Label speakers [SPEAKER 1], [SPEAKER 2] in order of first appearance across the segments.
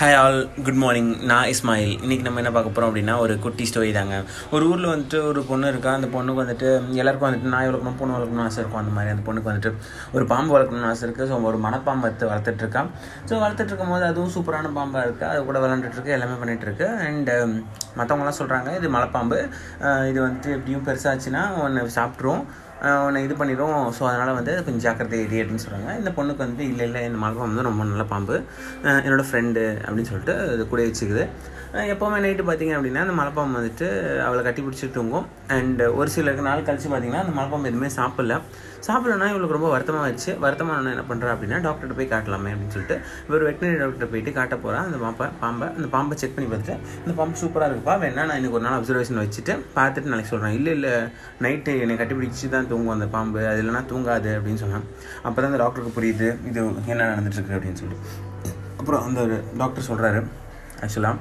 [SPEAKER 1] Hi all good morning நான் இஸ்மாயில். இன்றைக்கி நம்ம என்ன பார்க்க போகிறோம் அப்படின்னா ஒரு குட்டி ஸ்டோரி தாங்க. ஒரு ஊரில் வந்துட்டு ஒரு பொண்ணு இருக்கா அந்த பொண்ணுக்கு வந்துட்டு எல்லாருக்கும் வந்துட்டு நாய் வளர்க்கணும் பொண்ணு வளர்க்கணும்னு ஆசை இருக்கும் அந்த மாதிரி அந்த பொண்ணுக்கு வந்துட்டு ஒரு பாம்பு வளர்க்கணும்னு ஆசை இருக்குது ஸோ ஒரு மனப்பாம்பு எடுத்து வளர்த்துட்டு ஸோ வளர்த்துட்டு இருக்கும்போது அதுவும் சூப்பரான பாம்பாக இருக்குது அது கூட விளாண்டுட்டுருக்கு எல்லாமே பண்ணிகிட்ருக்கு அண்டு um, மற்றவங்களாம் சொல்கிறாங்க இது மலைப்பாம்பு. இது வந்துட்டு எப்படியும் பெருசாச்சுன்னா ஒன்று சாப்பிட்ரும் உன்னை இது பண்ணிடும் ஸோ அதனால் வந்து கொஞ்சம் ஜாக்கிரதை எரி அப்படின்னு சொல்கிறாங்க இந்த பொண்ணுக்கு வந்து இல்லை இல்லை இந்த மலைப்பாம்பு வந்து ரொம்ப நல்ல பாம்பு. என்னோடய ஃப்ரெண்டு அப்படின்னு சொல்லிட்டு இது கூட வச்சுக்குது. எப்போவுமே நைட்டு பார்த்தீங்க அப்படின்னா அந்த மலைப்பாம்பு வந்துட்டு அவளை கட்டி பிடிச்சிட்டு தூங்கும். அண்ட் ஒரு சில நாள் கழிச்சு பார்த்தீங்கன்னா அந்த மலைப்பாம்பு எதுவுமே சாப்பிடல. சாப்பிடலன்னா இவளுக்கு ரொம்ப வருத்தமாக வச்சு வருத்தமான என்ன பண்ணுறா அப்படின்னா டாக்டர்கிட்ட போய் காட்டலாமே அப்படின்னு சொல்லிட்டு இவர் வெட்டினரி டாக்டர் போயிட்டு காட்ட போகிறா அந்த பாம்பை பாம்பை அந்த பாம்பை செக் பண்ணி பார்த்துட்டு இந்த பாம்பு சூப்பராக இருக்குப்பா. வேணா நான் இன்னைக்கு ஒரு நாள் அப்சர்வேஷன் வச்சுட்டு பார்த்துட்டு நாளைக்கு சொல்கிறேன் இல்லை இல்லை நைட்டு என்னை கட்டி பிடிச்சி தான் தூங்கும் அந்த பாம்பு அது இல்லைனா தூங்காது அப்படின்னு சொன்னான் அப்போ தான் அந்த டாக்டருக்கு புரியுது இது என்ன நடந்துட்டுருக்கு அப்படின்னு சொல்லிட்டு அப்புறம் அந்த ஒரு டாக்டர் சொல்கிறாரு ஆக்சுவலாக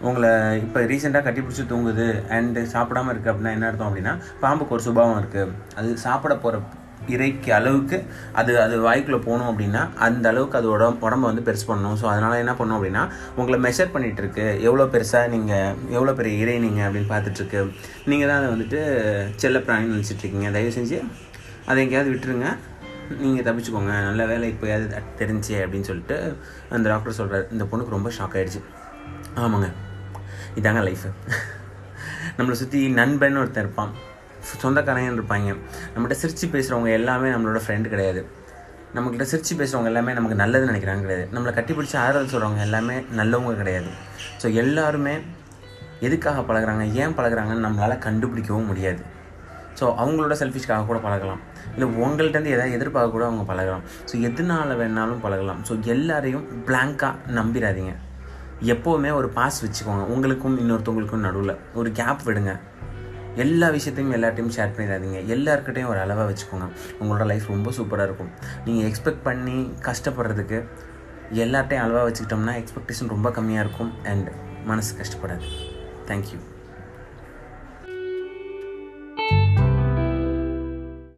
[SPEAKER 1] உங்களை இப்போ ரீசெண்டாக கட்டி பிடிச்சி தூங்குது அண்டு சாப்பிடாம இருக்குது அப்படின்னா என்ன அர்த்தம் அப்படின்னா பாம்புக்கு ஒரு சுபாவம் இருக்குது அது சாப்பிட போகிற இறைக்கு அளவுக்கு அது அது வாய்க்குள்ளே போகணும் அப்படின்னா அந்த அளவுக்கு அது உடம்பு உடம்ப வந்து பெருசு பண்ணணும். ஸோ அதனால் என்ன பண்ணணும் அப்படின்னா உங்களை மெஷர் பண்ணிகிட்டு இருக்கு எவ்வளோ பெருசாக நீங்கள் எவ்வளோ பெரிய இறை நீங்கள் அப்படின்னு பார்த்துட்ருக்கு நீங்கள் தான் அதை வந்துட்டு செல்ல பிராணின்னு நினச்சிட்டு இருக்கீங்க தயவு செஞ்சு அதை எங்கேயாவது விட்டுருங்க. நீங்கள் தப்பிச்சுக்கோங்க. நல்ல வேலை இப்போயாவது தெரிஞ்சு அப்படின்னு சொல்லிட்டு அந்த டாக்டர் சொல்கிறார் இந்த பொண்ணுக்கு ரொம்ப ஷாக் ஆகிடுச்சு ஆமாங்க. இதாங்க லைஃபு நம்மளை சுற்றி நண்பன் ஒருத்தன் இருப்பான். சொந்தக்காரங்க இருப்பாங்க நம்மகிட்ட சிரித்து பேசுகிறவங்க எல்லாமே நம்மளோட ஃப்ரெண்டு கிடையாது. நம்மக்கிட்ட சிரித்து பேசுகிறவங்க எல்லாமே நமக்கு நல்லதுன்னு நினைக்கிறாங்க கிடையாது. நம்மளை கட்டி பிடிச்சி ஆறுதல் சொல்கிறவங்க எல்லாமே நல்லவங்க கிடையாது. ஸோ எல்லாருமே எதுக்காக பழகுறாங்க ஏன் பழகுறாங்கன்னு நம்மளால் கண்டுபிடிக்கவும் முடியாது. ஸோ அவங்களோட செல்ஃபிஷ்காக கூட பழகலாம். இல்லை உங்கள்கிட்டருந்து எதாவது எதிர்பார்க்க கூட அவங்க பழகலாம். ஸோ எதனால வேணாலும் பழகலாம். ஸோ எல்லாரையும் பிளாங்காக நம்பிடாதீங்க எப்போவுமே ஒரு பாஸ் வச்சுக்கோங்க. உங்களுக்கும் இன்னொருத்தவங்களுக்கும் நடுவில் ஒரு கேப் விடுங்க. எல்லா விஷயத்தையும் எல்லாத்தையும் ஷேர் பண்ணிடாதீங்க. எல்லாருக்கிட்டையும் ஒரு அளவாக வச்சுக்கோங்க. உங்களோட லைஃப் ரொம்ப சூப்பராக இருக்கும். நீங்கள் எக்ஸ்பெக்ட் பண்ணி கஷ்டப்படுறதுக்கு எல்லார்ட்டையும் அளவாக வச்சுக்கிட்டோம்னா எக்ஸ்பெக்டேஷன் ரொம்ப கம்மியாக இருக்கும். அண்ட் மனசு கஷ்டப்படாது. தேங்க்யூ